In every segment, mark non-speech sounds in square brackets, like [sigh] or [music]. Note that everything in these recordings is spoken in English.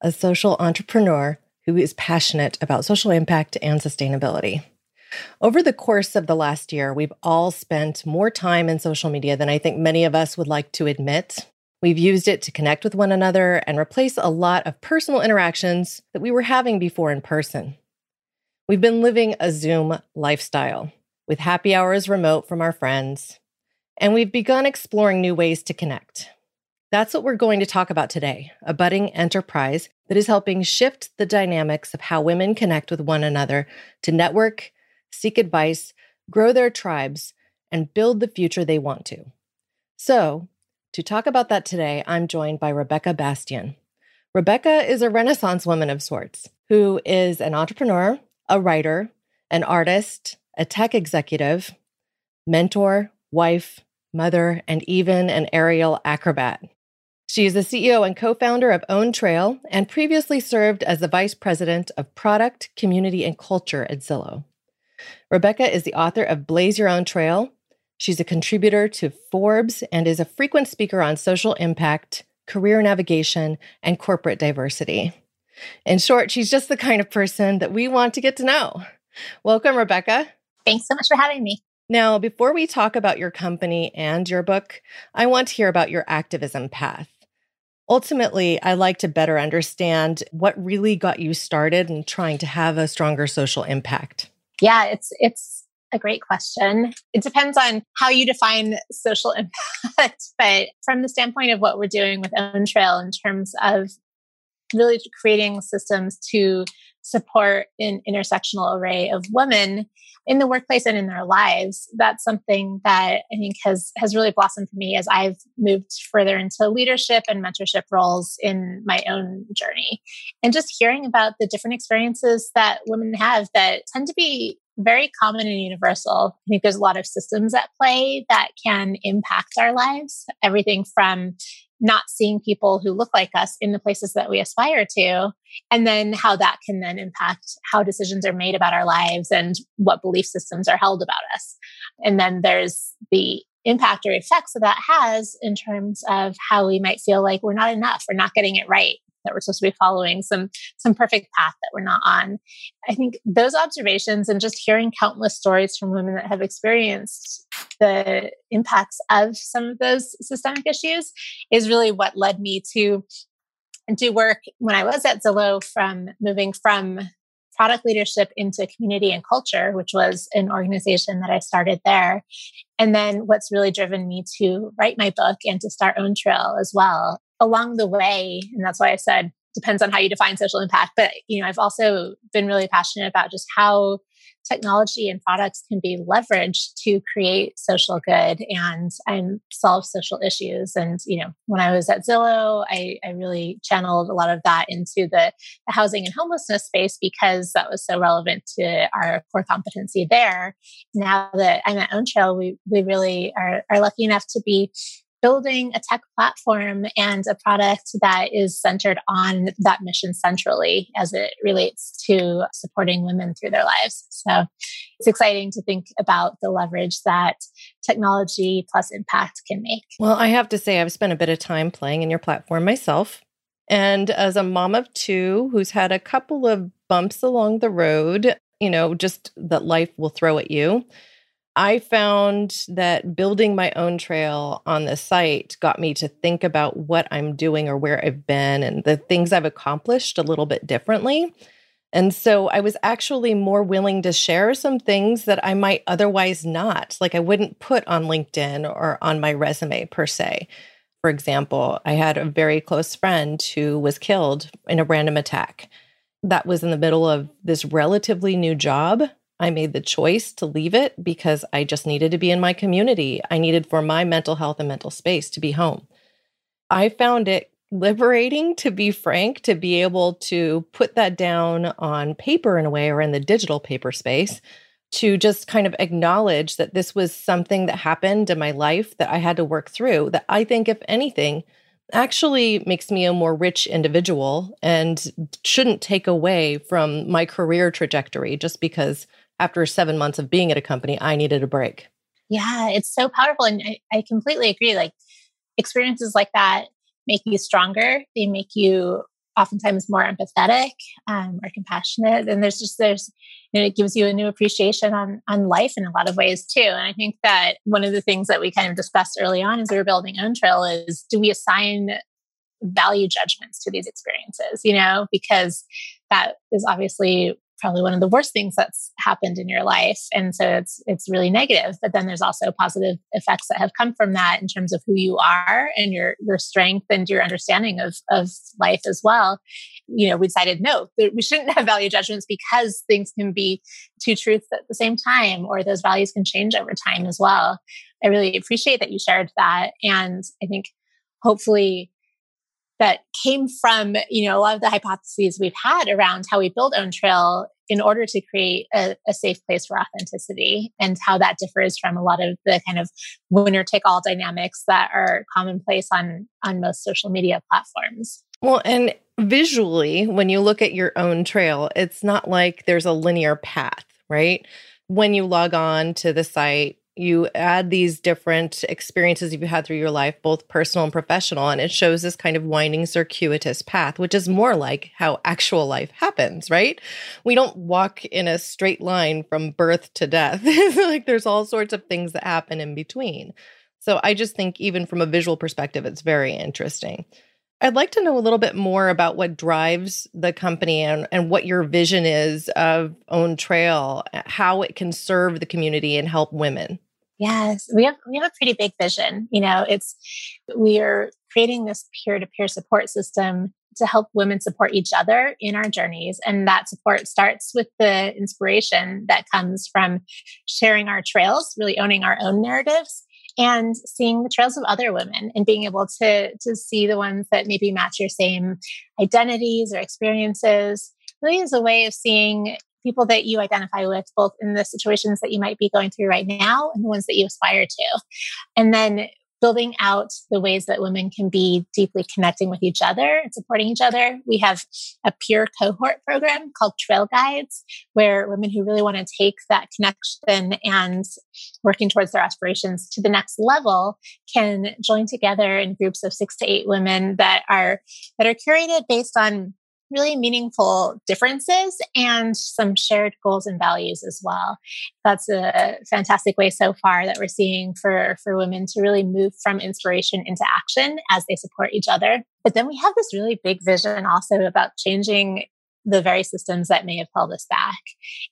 a social entrepreneur who is passionate about social impact and sustainability. Over the course of the last year, we've all spent more time in social media than I think many of us would like to admit. We've used it to connect with one another and replace a lot of personal interactions that we were having before in person. We've been living a Zoom lifestyle with happy hours remote from our friends, and we've begun exploring new ways to connect. That's what we're going to talk about today a budding enterprise that is helping shift the dynamics of how women connect with one another to network, seek advice, grow their tribes, and build the future they want to. So, to talk about that today, I'm joined by Rebecca Bastian. Rebecca is a Renaissance woman of sorts who is an entrepreneur, a writer, an artist, a tech executive, mentor, wife, mother, and even an aerial acrobat. She is the CEO and co founder of Own Trail and previously served as the vice president of product, community, and culture at Zillow. Rebecca is the author of Blaze Your Own Trail. She's a contributor to Forbes and is a frequent speaker on social impact, career navigation, and corporate diversity. In short, she's just the kind of person that we want to get to know. Welcome, Rebecca. Thanks so much for having me. Now, before we talk about your company and your book, I want to hear about your activism path. Ultimately, I like to better understand what really got you started in trying to have a stronger social impact. Yeah, it's it's a great question. It depends on how you define social [laughs] impact, but from the standpoint of what we're doing with Own Trail in terms of really creating systems to support an intersectional array of women in the workplace and in their lives that's something that i think has has really blossomed for me as i've moved further into leadership and mentorship roles in my own journey and just hearing about the different experiences that women have that tend to be very common and universal. I think there's a lot of systems at play that can impact our lives. Everything from not seeing people who look like us in the places that we aspire to, and then how that can then impact how decisions are made about our lives and what belief systems are held about us. And then there's the impact or effects that that has in terms of how we might feel like we're not enough, we're not getting it right, that we're supposed to be following some some perfect path that we're not on i think those observations and just hearing countless stories from women that have experienced the impacts of some of those systemic issues is really what led me to do work when i was at zillow from moving from product leadership into community and culture, which was an organization that I started there. And then what's really driven me to write my book and to start Own Trail as well along the way, and that's why I said depends on how you define social impact. But you know, I've also been really passionate about just how technology and products can be leveraged to create social good and and solve social issues. And you know, when I was at Zillow, I, I really channeled a lot of that into the, the housing and homelessness space because that was so relevant to our core competency there. Now that I'm at Own Trail, we we really are, are lucky enough to be building a tech platform and a product that is centered on that mission centrally as it relates to supporting women through their lives. So it's exciting to think about the leverage that technology plus impact can make. Well, I have to say, I've spent a bit of time playing in your platform myself. And as a mom of two who's had a couple of bumps along the road, you know, just that life will throw at you. I found that building my own trail on the site got me to think about what I'm doing or where I've been and the things I've accomplished a little bit differently. And so I was actually more willing to share some things that I might otherwise not, like I wouldn't put on LinkedIn or on my resume per se. For example, I had a very close friend who was killed in a random attack. That was in the middle of this relatively new job I made the choice to leave it because I just needed to be in my community. I needed for my mental health and mental space to be home. I found it liberating, to be frank, to be able to put that down on paper in a way or in the digital paper space to just kind of acknowledge that this was something that happened in my life that I had to work through. That I think, if anything, actually makes me a more rich individual and shouldn't take away from my career trajectory just because after seven months of being at a company, I needed a break. Yeah, it's so powerful. And I, I completely agree. Like experiences like that make you stronger, they make you oftentimes more empathetic um, or compassionate and there's just there's you know, it gives you a new appreciation on on life in a lot of ways too and i think that one of the things that we kind of discussed early on as we were building own trail is do we assign value judgments to these experiences you know because that is obviously probably one of the worst things that's happened in your life. And so it's it's really negative but then there's also positive effects that have come from that in terms of who you are and your your strength and your understanding of of life as well. You know we decided no we shouldn't [laughs] have value judgments because things can be two truths at the same time or those values can change over time as well. I really appreciate that you shared that. And i think hopefully that came from you know a lot of the hypotheses we've had around how we build own trail in order to create a, a, safe place for authenticity and how that differs from a lot of the kind of winner take all dynamics that are commonplace on on most social media platforms. Well and visually when you look at your own trail it's not like there's a linear path right? When you log on to the site you add these different experiences you've had through your life, both personal and professional, and it shows this kind of winding circuitous path, which is more like how actual life happens, right? We don't walk in a straight line from birth to death. [laughs] like there's all sorts of things that happen in between. So I just think, even from a visual perspective, it's very interesting. I'd like to know a little bit more about what drives the company and, and what your vision is of Own Trail, uh, how it can serve the community and help women. Yes, we have we have a pretty big vision. You know, it's we are creating this peer-to-peer support system to help women support each other in our journeys. And that support starts with the inspiration that comes from sharing our trails, really owning our own narratives and seeing the trails of other women and being able to to see the ones that maybe match your same identities or experiences really is a way of seeing people that you identify with, both in the situations that you might be going through right now and the ones that you aspire to. And then building out the ways that women can be deeply connecting with each other and supporting each other. We have a peer cohort program called Trail Guides, where women who really want to take that connection and working towards their aspirations to the next level can join together in groups of six to eight women that are that are curated based on really meaningful differences and some shared goals and values as well. That's a fantastic way so far that we're seeing for, for women to really move from inspiration into action as they support each other. But then we have this really big vision also about changing the very systems that may have held us back.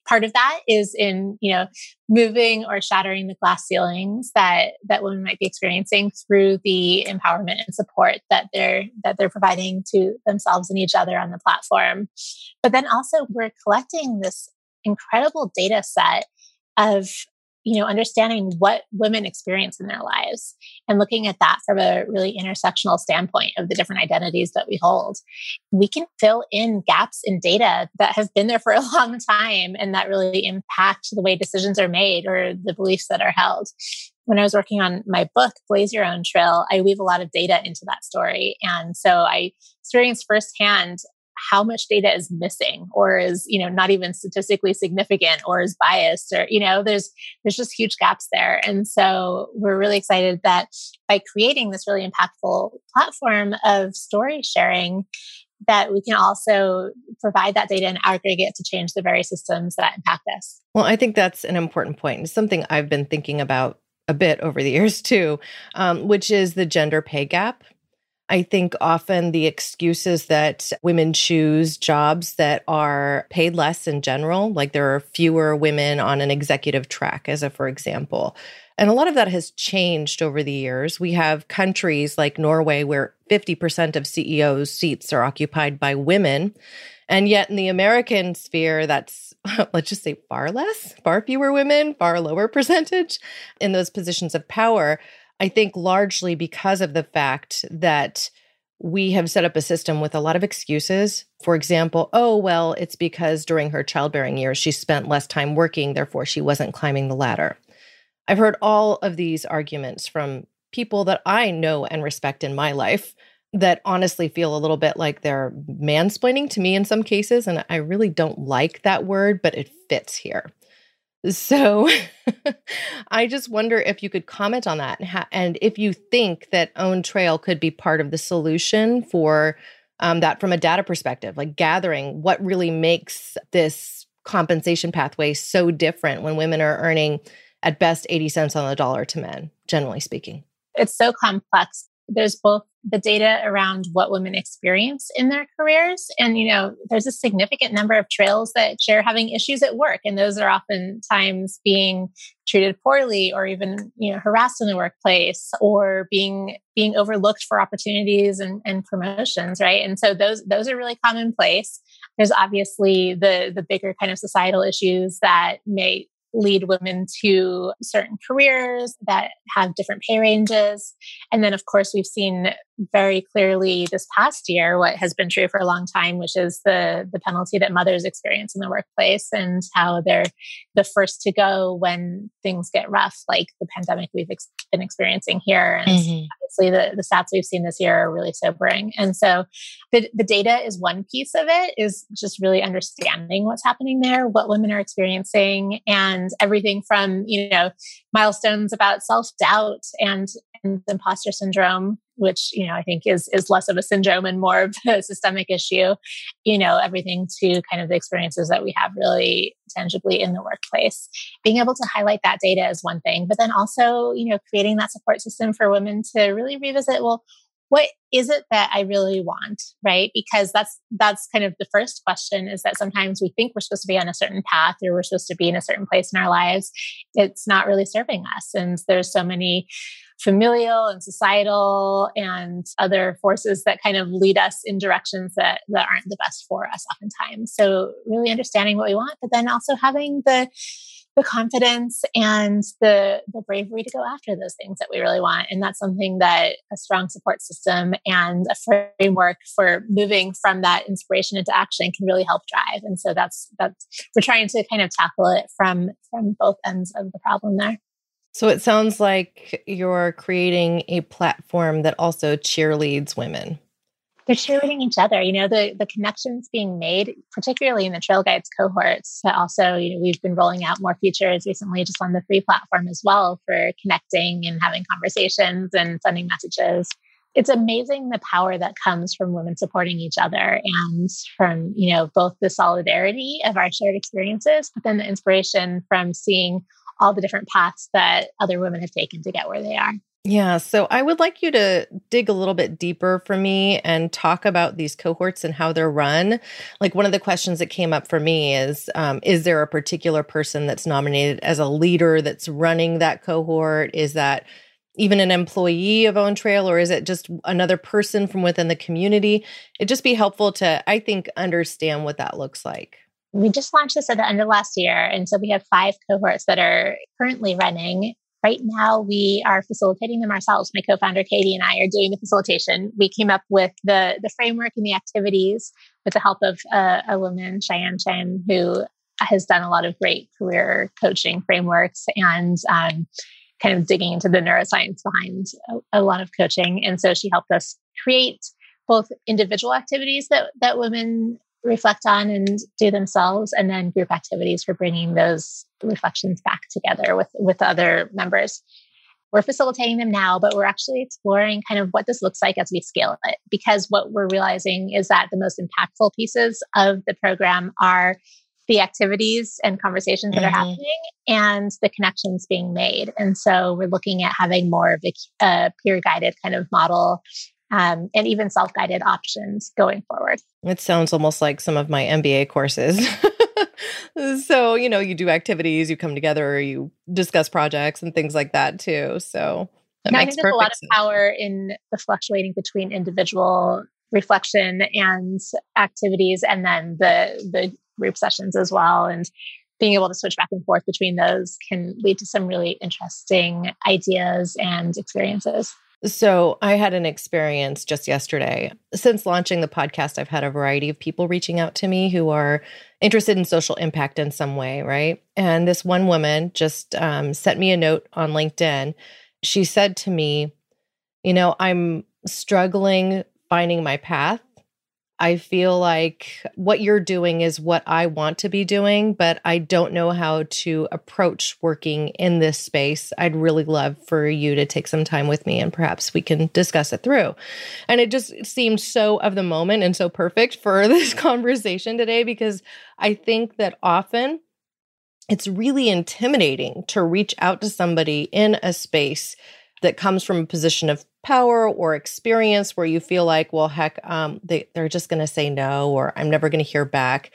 Part of that is in, you know, moving or shattering the glass ceilings that that women might be experiencing through the empowerment and support that they're that they're providing to themselves and each other on the platform. But then also we're collecting this incredible data set of you know understanding what women experience in their lives and looking at that from a really intersectional standpoint of the different identities that we hold we can fill in gaps in data that have been there for a [laughs] long time and that really impact the way decisions are made or the beliefs that are held when I was working on my book, Blaze Your Own Trail, I weave a lot of data into that story. And so I experienced firsthand how much data is missing or is you know not even statistically significant or is biased or you know there's there's just huge gaps there and so we're really excited that by creating this really impactful platform of story sharing that we can also provide that data and aggregate to change the very systems that impact us. Well, I think that's an important point. It's something I've been thinking about a bit over the years too, um, which is the gender pay gap. I think often the excuses that women choose jobs that are paid less in general, like there are fewer women on an executive track, as a for example. And a lot of that has changed over the years. We have countries like Norway where 50% of CEOs' seats are occupied by women. And yet in the American sphere, that's, [laughs] let's just say, far less, far fewer women, far lower percentage in those positions of power. I think largely because of the fact that we have set up a system with a lot of excuses. For example, oh, well, it's because during her childbearing years, she spent less time working, therefore, she wasn't climbing the ladder. I've heard all of these arguments from people that I know and respect in my life that honestly feel a little bit like they're mansplaining to me in some cases. And I really don't like that word, but it fits here. So [laughs] I just wonder if you could comment on that and, ha- and if you think that Own Trail could be part of the solution for um, that from a data perspective, like gathering what really makes this compensation pathway so different when women are earning at best 80 cents on the dollar to men, generally speaking. It's so complex. There's both the data around what women experience in their careers. And, you know, there's a significant number of trails that share having issues at work. And those are oftentimes being treated poorly or even, you know, harassed in the workplace or being being overlooked for opportunities and, and promotions, right? And so those those are really commonplace. There's obviously the the bigger kind of societal issues that may lead women to certain careers that have different pay ranges. And then, of course, we've seen very clearly this past year what has been true for a long time, which is the the penalty that mothers experience in the workplace and how they're the first to go when things get rough, like the pandemic we've ex- been experiencing here. And mm-hmm. obviously, the, the stats we've seen this year are really sobering. And so, the the data is one piece of it. Is just really understanding what's happening there, what women are experiencing, and everything from you know milestones about self doubt and and imposter syndrome which you know i think is is less of a syndrome and more of [laughs] a systemic issue you know everything to kind of the experiences that we have really tangibly in the workplace. Being able to highlight that data is one thing but then also you know creating that support system for women to really revisit well what is it that i really want right? Because that's that's kind of the first question is that sometimes we think we're supposed to be on a certain path or we're supposed to be in a certain place in our lives. It's not really serving us and there's so many familial and societal and other forces that kind of lead us in directions that that aren't the best for us oftentimes. So really understanding what we want but then also having the the confidence and the the bravery to go after those things that we really want. And that's something that a strong support system and a framework for moving from that inspiration into action can really help drive. And so that's that's we're trying to kind of tackle it from from both ends of the problem there so it sounds like you're creating a platform that also cheerleads women. They're cheerleading each other. You know, the the connections being made, particularly in the Trail Guides cohorts, but also, you know, we've been rolling out more features recently just on the free platform as well for connecting and having conversations and sending messages. It's amazing the power that comes from women supporting each other and from, you know, both the solidarity of our shared experiences, but then the inspiration from seeing all the different paths that other women have taken to get where they are. Yeah. So I would like you to dig a little bit deeper for me and talk about these cohorts and how they're run. Like one of the questions that came up for me is um, Is there a particular person that's nominated as a leader that's running that cohort? Is that even an employee of Own Trail or is it just another person from within the community? It'd just be helpful to, I think, understand what that looks like we just launched this at the end of last year. And so we have five cohorts that are currently running. Right now, we are facilitating them ourselves. My co founder, Katie, and I are doing the facilitation. We came up with the, the framework and the activities with the help of uh, a woman, Cheyenne Chen, who has done a lot of great career coaching frameworks and um, kind of digging into the neuroscience behind a, a lot of coaching. And so she helped us create both individual activities that, that women reflect on and do themselves and then group activities for bringing those reflections back together with with other members we're facilitating them now but we're actually exploring kind of what this looks like as we scale it because what we're realizing is that the most impactful pieces of the program are the activities and conversations that mm-hmm. are happening and the connections being made and so we're looking at having more of a, a peer guided kind of model um, and even self guided options going forward. It sounds almost like some of my MBA courses. [laughs] so, you know, you do activities, you come together, you discuss projects and things like that too. So, that now, I think there's a lot sense. of power in the fluctuating between individual reflection and activities and then the the group sessions as well and being able to switch back and forth between those can lead to some really interesting ideas and experiences So, I had an experience just yesterday. Since launching the podcast, I've had a variety of people reaching out to me who are interested in social impact in some way, right? And this one woman just um, sent me a note on LinkedIn. She said to me, You know, I'm struggling finding my path I feel like what you're doing is what I want to be doing, but I don't know how to approach working in this space. I'd really love for you to take some time with me and perhaps we can discuss it through. And it just seemed so of the moment and so perfect for [laughs] this conversation today because I think that often it's really intimidating to reach out to somebody in a space that comes from a position of power or experience where you feel like, well, heck, um, they, they're just going to say no, or I'm never going to hear back.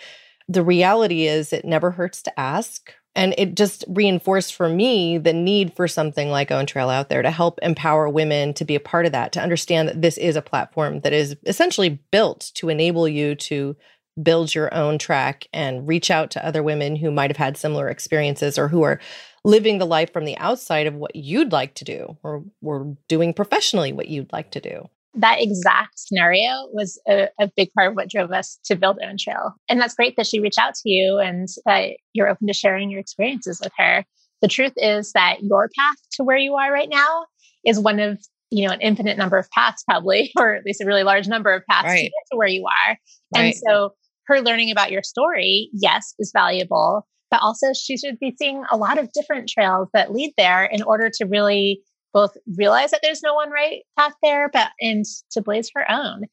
The reality is, it never hurts to ask. And it just reinforced for me the need for something like Own Trail out there to help empower women to be a part of that, to understand that this is a platform that is essentially built to enable you to build your own track and reach out to other women who might have had similar experiences or who are living the life from the outside of what you'd like to do or, or doing professionally what you'd like to do. That exact scenario was a, a big part of what drove us to build Own Trail. And that's great that she reached out to you and that you're open to sharing your experiences with her. The truth is that your path to where you are right now is one of you know an infinite number of paths probably [laughs] or at least a really large number of paths right. to get to where you are right. and so her learning about your story yes is valuable but also she should be seeing a lot of different trails that lead there in order to really both realize that there's no one right path there, but and to blaze her own.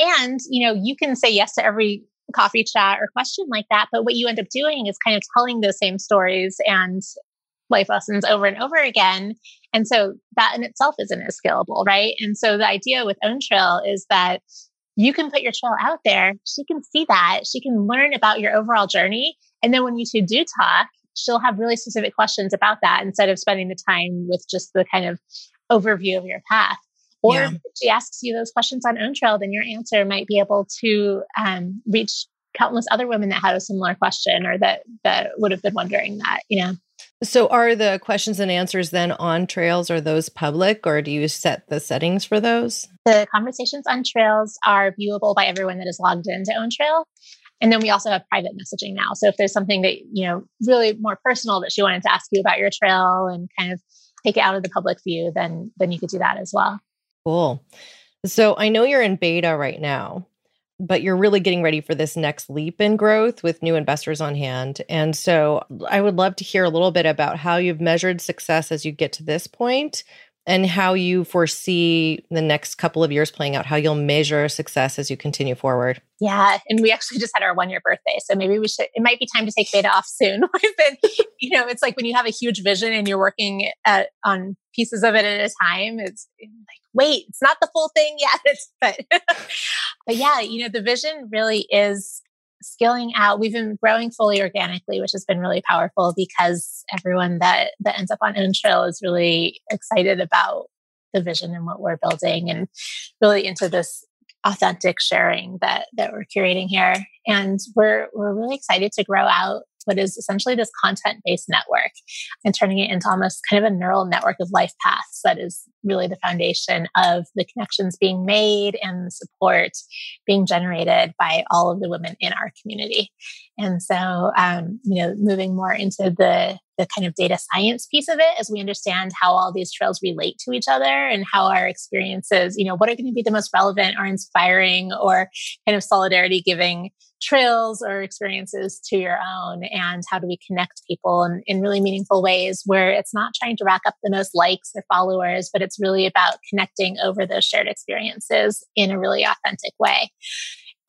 And, you know, you can say yes to every coffee chat or question like that, but what you end up doing is kind of telling those same stories and life lessons over and over again. And so that in itself isn't as scalable, right? And so the idea with Own Trail is that you can put your trail out there. She can see that. She can learn about your overall journey. And then when you two do talk, she'll have really specific questions about that instead of spending the time with just the kind of overview of your path. Or yeah. if she asks you those questions on Own Trail, then your answer might be able to um, reach countless other women that had a similar question or that that would have been wondering that, you know. So are the questions and answers then on trails? Are those public or do you set the settings for those? The conversations on trails are viewable by everyone that is logged into Own Trail. And then we also have private messaging now. So if there's something that, you know, really more personal that she wanted to ask you about your trail and kind of take it out of the public view, then then you could do that as well. Cool. So I know you're in beta right now but you're really getting ready for this next leap in growth with new investors on hand. And so I would love to hear a little bit about how you've measured success as you get to this point and how you foresee the next couple of years playing out, how you'll measure success as you continue forward. Yeah. And we actually just had our one year birthday. So maybe we should, it might be time to take beta off soon. [laughs] You know, it's like when you have a huge vision and you're working at, on pieces of it at a time, it's like, wait, it's not the full thing yet. [laughs] but, [laughs] but yeah, you know, the vision really is scaling out. We've been growing fully organically, which has been really powerful because everyone that that ends up on Own Trail is really excited about the vision and what we're building and really into this authentic sharing that that we're curating here. And we're we're really excited to grow out what is essentially this content based network and turning it into almost kind of a neural network of life paths that is really the foundation of the connections being made and the support being generated by all of the women in our community. And so, um, you know, moving more into the the kind of data science piece of it as we understand how all these trails relate to each other and how our experiences, you know, what are going to be the most relevant or inspiring or kind of solidarity giving trails or experiences to your own? And how do we connect people in, in really meaningful ways where it's not trying to rack up the most likes or followers but it's really about connecting over those shared experiences in a really authentic way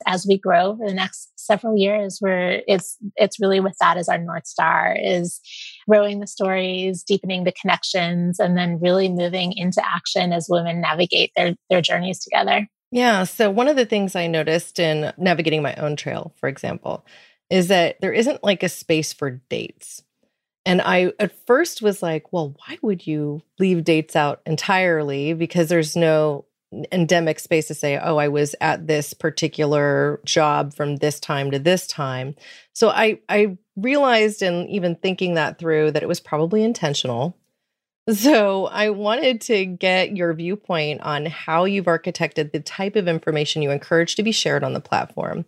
as we grow over the next several years where it's it's really with that as our north star is growing the stories deepening the connections and then really moving into action as women navigate their their journeys together. Yeah. So one of the things i noticed in navigating my own trail for example is that there isn't like a space for dates. And I at first was like, well, why would you leave dates out entirely? Because there's no endemic space to say, oh, I was at this particular job from this time to this time. So I I realized in even thinking that through that it was probably intentional So, I wanted to get your viewpoint on how you've architected the type of information you encourage to be shared on the platform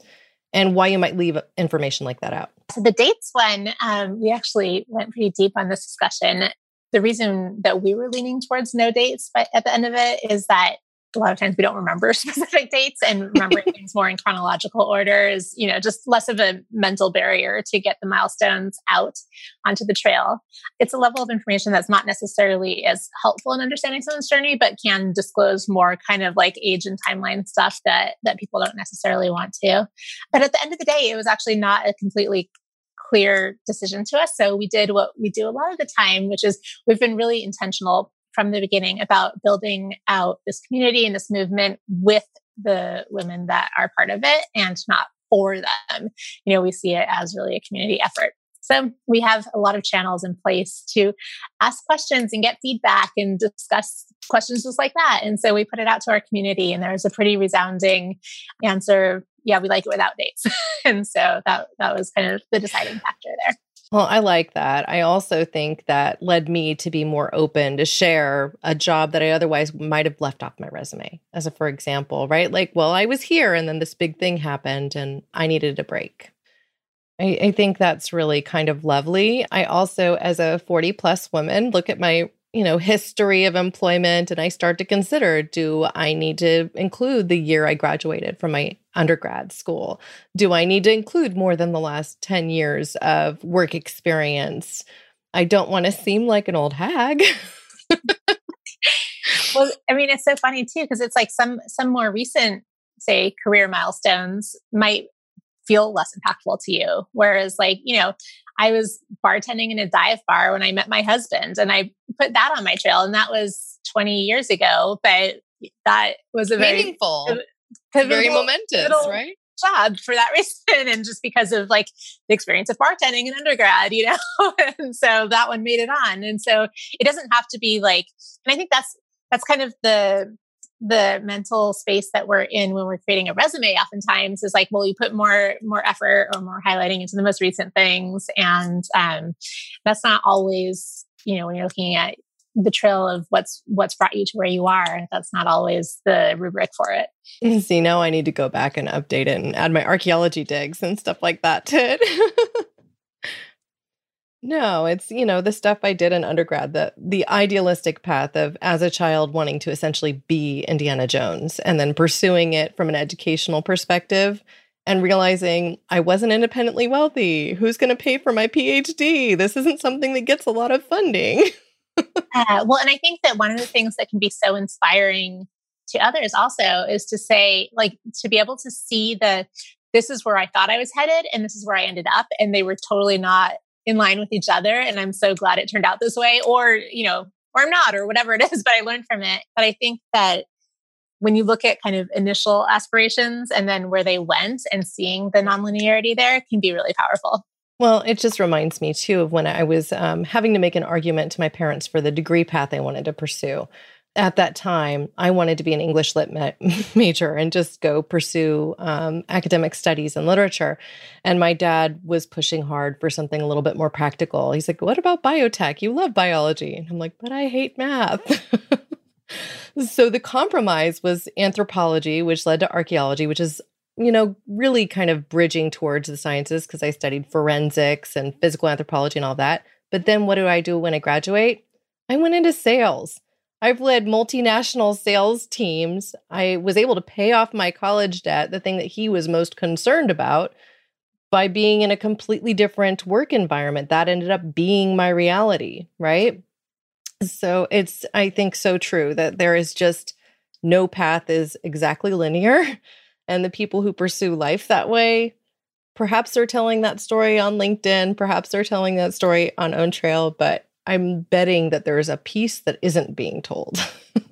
and why you might leave information like that out. So, the dates one, um, we actually went pretty deep on this discussion. The reason that we were leaning towards no dates but at the end of it is that a lot of times we don't remember [laughs] specific dates and remembering [laughs] things more in chronological order is, you know, just less of a mental barrier to get the milestones out onto the trail. It's a level of information that's not necessarily as helpful in understanding someone's journey, but can disclose more kind of like age and timeline stuff that that people don't necessarily want to. But at the end of the day, it was actually not a completely clear decision to us. So we did what we do a lot of the time, which is we've been really intentional from the beginning about building out this community and this movement with the women that are part of it and not for them. You know, we see it as really a community effort. So we have a lot of channels in place to ask questions and get feedback and discuss questions just like that. And so we put it out to our community and there was a pretty resounding answer. Yeah, we like it without dates. [laughs] and so that that was kind of the deciding factor there. Well, I like that. I also think that led me to be more open to share a job that I otherwise might have left off my resume. As a for example, right? Like, well, I was here and then this big thing happened and I needed a break. I, I think that's really kind of lovely. I also, as a 40 plus woman, look at my you know history of employment and i start to consider do i need to include the year i graduated from my undergrad school? Do i need to include more than the last 10 years of work experience? I don't want to seem like an old hag. [laughs] Well i mean it's so funny too because it's like some some more recent say career milestones might feel less impactful to you whereas like you know I was bartending in a dive bar when I met my husband, and I put that on my trail, and that was 20 years ago. But that was a very meaningful, very momentous, right? Job for that [laughs] reason, and just because of like the experience of bartending in undergrad, you know, [laughs] and so that one made it on, and so it doesn't have to be like, and I think that's that's kind of the the mental space that we're in when we're creating a resume oftentimes is like well you put more more effort or more highlighting into the most recent things. And um, that's not always you know when you're looking at the trail of what's what's brought you to where you are that's not always the rubric for it. [laughs] See now i need to go back and update it and add my archaeology digs and stuff like that to it [laughs] No, it's, you know, the stuff I did in undergrad, the the idealistic path of as a child wanting to essentially be Indiana Jones and then pursuing it from an educational perspective and realizing I wasn't independently wealthy. Who's going to pay for my PhD? This isn't something that gets a lot of funding. [laughs] uh, well, and I think that one of the things that can be so inspiring to others also is to say, like, to be able to see the this is where I thought I was headed and this is where I ended up. And they were totally not in line with each other. And I'm so glad it turned out this way, or, you know, or I'm not, or whatever it [laughs] is, but I learned from it. But I think that when you look at kind of initial aspirations and then where they went and seeing the nonlinearity there can be really powerful. Well, it just reminds me too of when I was um, having to make an argument to my parents for the degree path I wanted to pursue at that time, I wanted to be an English lit ma- [laughs] major and just go pursue um, academic studies and literature. And my dad was pushing hard for something a little bit more practical. He's like, What about biotech? You love biology. And I'm like, But I hate math. [laughs] so the compromise was anthropology, which led to archaeology, which is you know, really kind of bridging towards the sciences because I studied forensics and physical anthropology and all that. But then what do I do when I graduate? I went into sales. I've led multinational sales teams. I was able to pay off my college debt, the thing that he was most concerned about, by being in a completely different work environment. That ended up being my reality, right? So it's, I think, so true that there is just no path is exactly linear. [laughs] And the people who pursue life that way, perhaps they're telling that story on LinkedIn, perhaps they're telling that story on Own Trail, but I'm betting that there's a piece that isn't being told.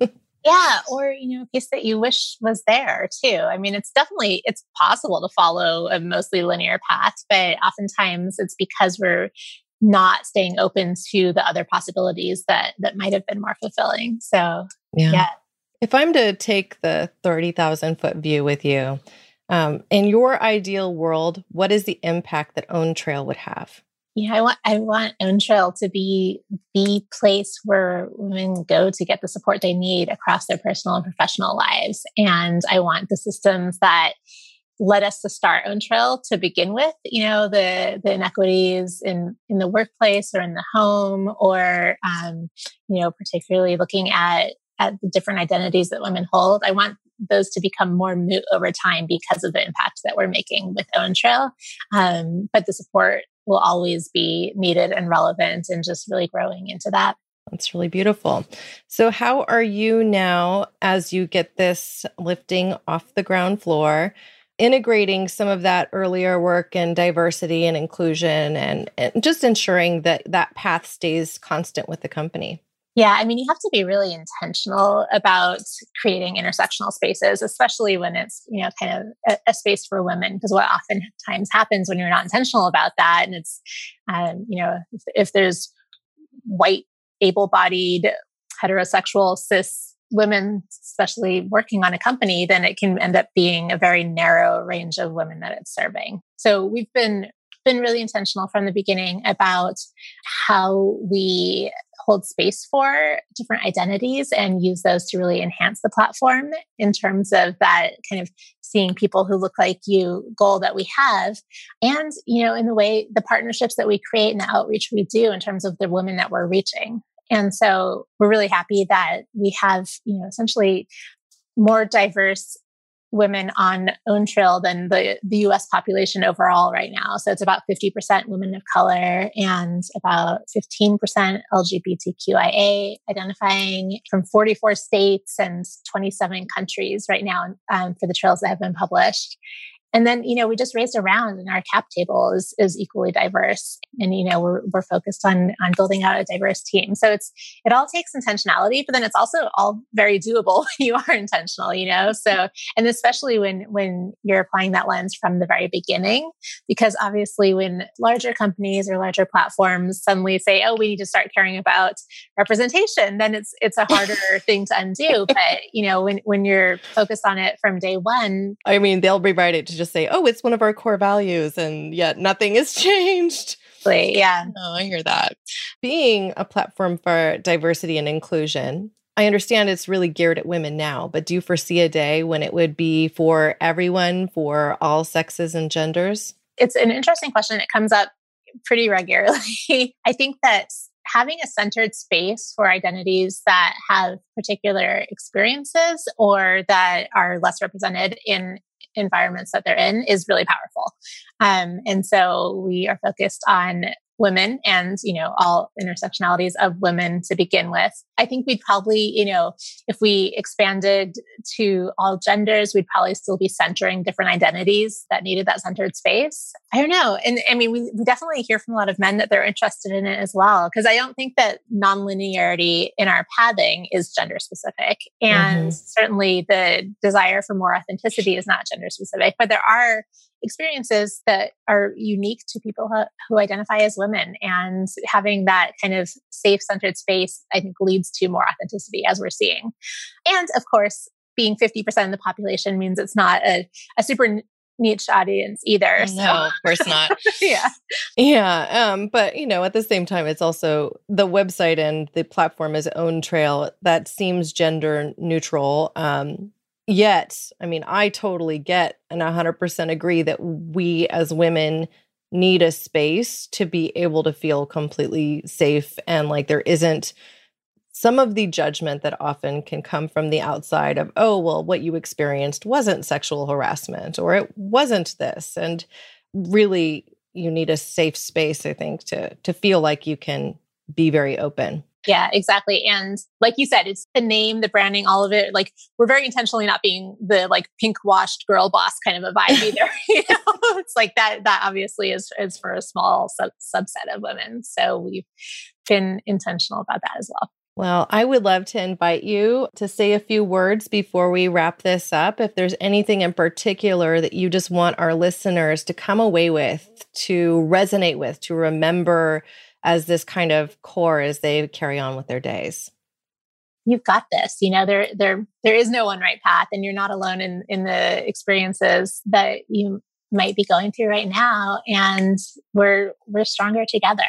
[laughs] yeah, or you know, a piece that you wish was there too. I mean, it's definitely it's possible to follow a mostly linear path, but oftentimes it's because we're not staying open to the other possibilities that that might have been more fulfilling. So, yeah. yeah. If I'm to take the 30,000 foot view with you, um, in your ideal world, what is the impact that Own Trail would have? Know, I want I want Own Trail to be the place where women go to get the support they need across their personal and professional lives. And I want the systems that led us to start Own Trail to begin with. You know, the the inequities in in the workplace or in the home, or um, you know, particularly looking at at the different identities that women hold. I want those to become more moot over time because of the impact that we're making with Own Trail. Um, but the support will always be needed and relevant and just really growing into that. That's really beautiful. So, how are you now as you get this lifting off the ground floor? integrating some of that earlier work and diversity and inclusion and, and, just ensuring that that path stays constant with the company yeah i mean you have to be really intentional about creating intersectional spaces especially when it's you know kind of a, a space for women because what oftentimes happens when you're not intentional about that and it's um, you know if, if there's white able-bodied heterosexual cis women, especially working on a company, then it can end up being a very narrow range of women that it's serving. So we've been been really intentional from the beginning about how we hold space for different identities and use those to really enhance the platform in terms of that kind of seeing people who look like you goal that we have. And you know in the way the partnerships that we create and the outreach we do in terms of the women that we're reaching. And so we're really happy that we have, you know, essentially more diverse women on own trail than the, the US population overall right now. So it's about 50% women of color and about 15% LGBTQIA identifying from 44 states and 27 countries right now um, for the trails that have been published. And then, you know, we just raised around and our cap table is, is equally diverse. And, you know, we're, we're focused on, on building out a diverse team. So it's, it all takes intentionality, but then it's also all very doable [laughs] when you are intentional, you know? So, and especially when, when you're applying that lens from the very beginning, because obviously when larger companies or larger platforms suddenly say, oh, we need to start caring about representation, then it's, it's a harder [laughs] thing to undo. But, you know, when, when you're focused on it from day one, I mean, they'll rewrite it to just say, oh, it's one of our core values, and yet nothing has [laughs] changed. Yeah. Oh, I hear that. Being a platform for diversity and inclusion, I understand it's really geared at women now, but do you foresee a day when it would be for everyone, for all sexes and genders? It's an interesting question. It comes up pretty regularly. [laughs] I think that having a centered space for identities that have particular experiences or that are less represented in environments that they're in is really powerful. Um, and so we are focused on women and you know all intersectionalities of women to begin with. I think we'd probably you know if we expanded to all genders we'd probably still be centering different identities that needed that centered space. I don't know. And i mean we, we definitely hear from a lot of men that they're interested in it as well because i don't think that nonlinearity in our pathing is gender specific. And mm-hmm. certainly the desire for more authenticity is not gender specific but there are experiences that are unique to people who, who identify as women. And having that kind of safe centered space, I think, leads to more authenticity as we're seeing. And of course, being 50% of the population means it's not a, a super niche audience either. So. No, of course not. [laughs] yeah. Yeah. Um, but you know, at the same time, it's also the website and the platform is own trail that seems gender neutral. Um, Yet, I mean, I totally get and 100% agree that we as women need a space to be able to feel completely safe and like there isn't some of the judgment that often can come from the outside of, oh, well, what you experienced wasn't sexual harassment or it wasn't this. And really, you need a safe space, I think, to to feel like you can be very open. Yeah, exactly. And like you said, it's the name, the branding, all of it. Like we're very intentionally not being the like pink washed girl boss kind of a vibe [laughs] either. [laughs] you know, it's like that. That obviously is is for a small sub- subset of women. So we've been intentional about that as well. Well, I would love to invite you to say a few words before we wrap this up. If there's anything in particular that you just want our listeners to come away with, to resonate with, to remember as this kind of core as they carry on with their days. You've got this you know there there there is no one right path and you're not alone in in the experiences that you might be going through right now and we're we're stronger together.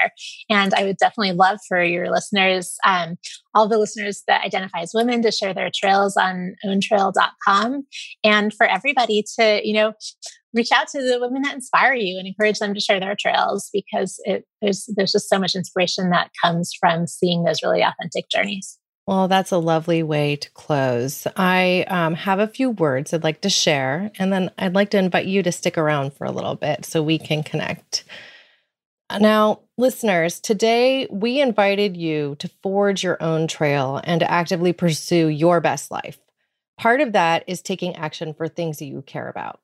And i would definitely love for your listeners um, all the listeners that identify as women to share their trails on owntrail.com and for everybody to you know reach out to the women that inspire you and encourage them to share their trails because it, there's there's just so much inspiration that comes from seeing those really authentic journeys well, that's a lovely way to close. I um, have a few words I'd like to share, and then I'd like to invite you to stick around for a little bit so we can connect. Now, listeners, today we invited you to forge your own trail and to actively pursue your best life. Part of that is taking action for things that you care about.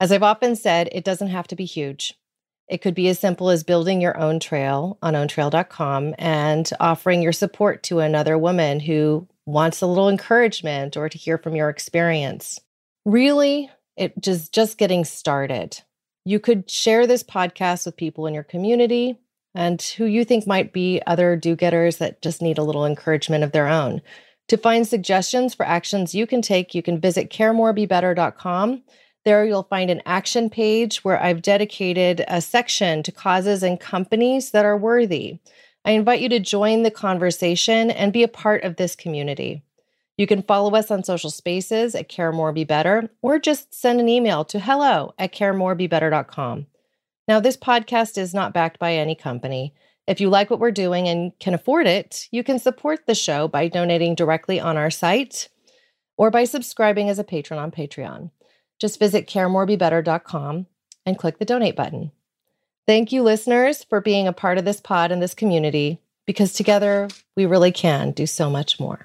As I've often said, it doesn't have to be huge. It could be as simple as building your own trail on owntrail.com and offering your support to another woman who wants a little encouragement or to hear from your experience. Really, it just just getting started. You could share this podcast with people in your community and who you think might be other do-getters that just need a little encouragement of their own. To find suggestions for actions you can take, you can visit caremorebebetter.com there you'll find an action page where I've dedicated a section to causes and companies that are worthy. I invite you to join the conversation and be a part of this community. You can follow us on social spaces at Care More Be Better or just send an email to hello at caremorebebetter.com. Now, this podcast is not backed by any company. If you like what we're doing and can afford it, you can support the show by donating directly on our site or by subscribing as a patron on Patreon. Just visit caremorebebetter.com and click the donate button. Thank you, listeners, for being a part of this pod and this community, because together we really can do so much more.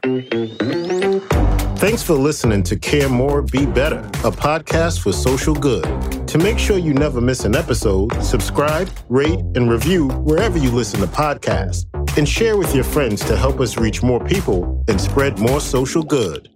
Thanks for listening to Care More, Be Better, a podcast for social good. To make sure you never miss an episode, subscribe, rate, and review wherever you listen to podcasts, and share with your friends to help us reach more people and spread more social good.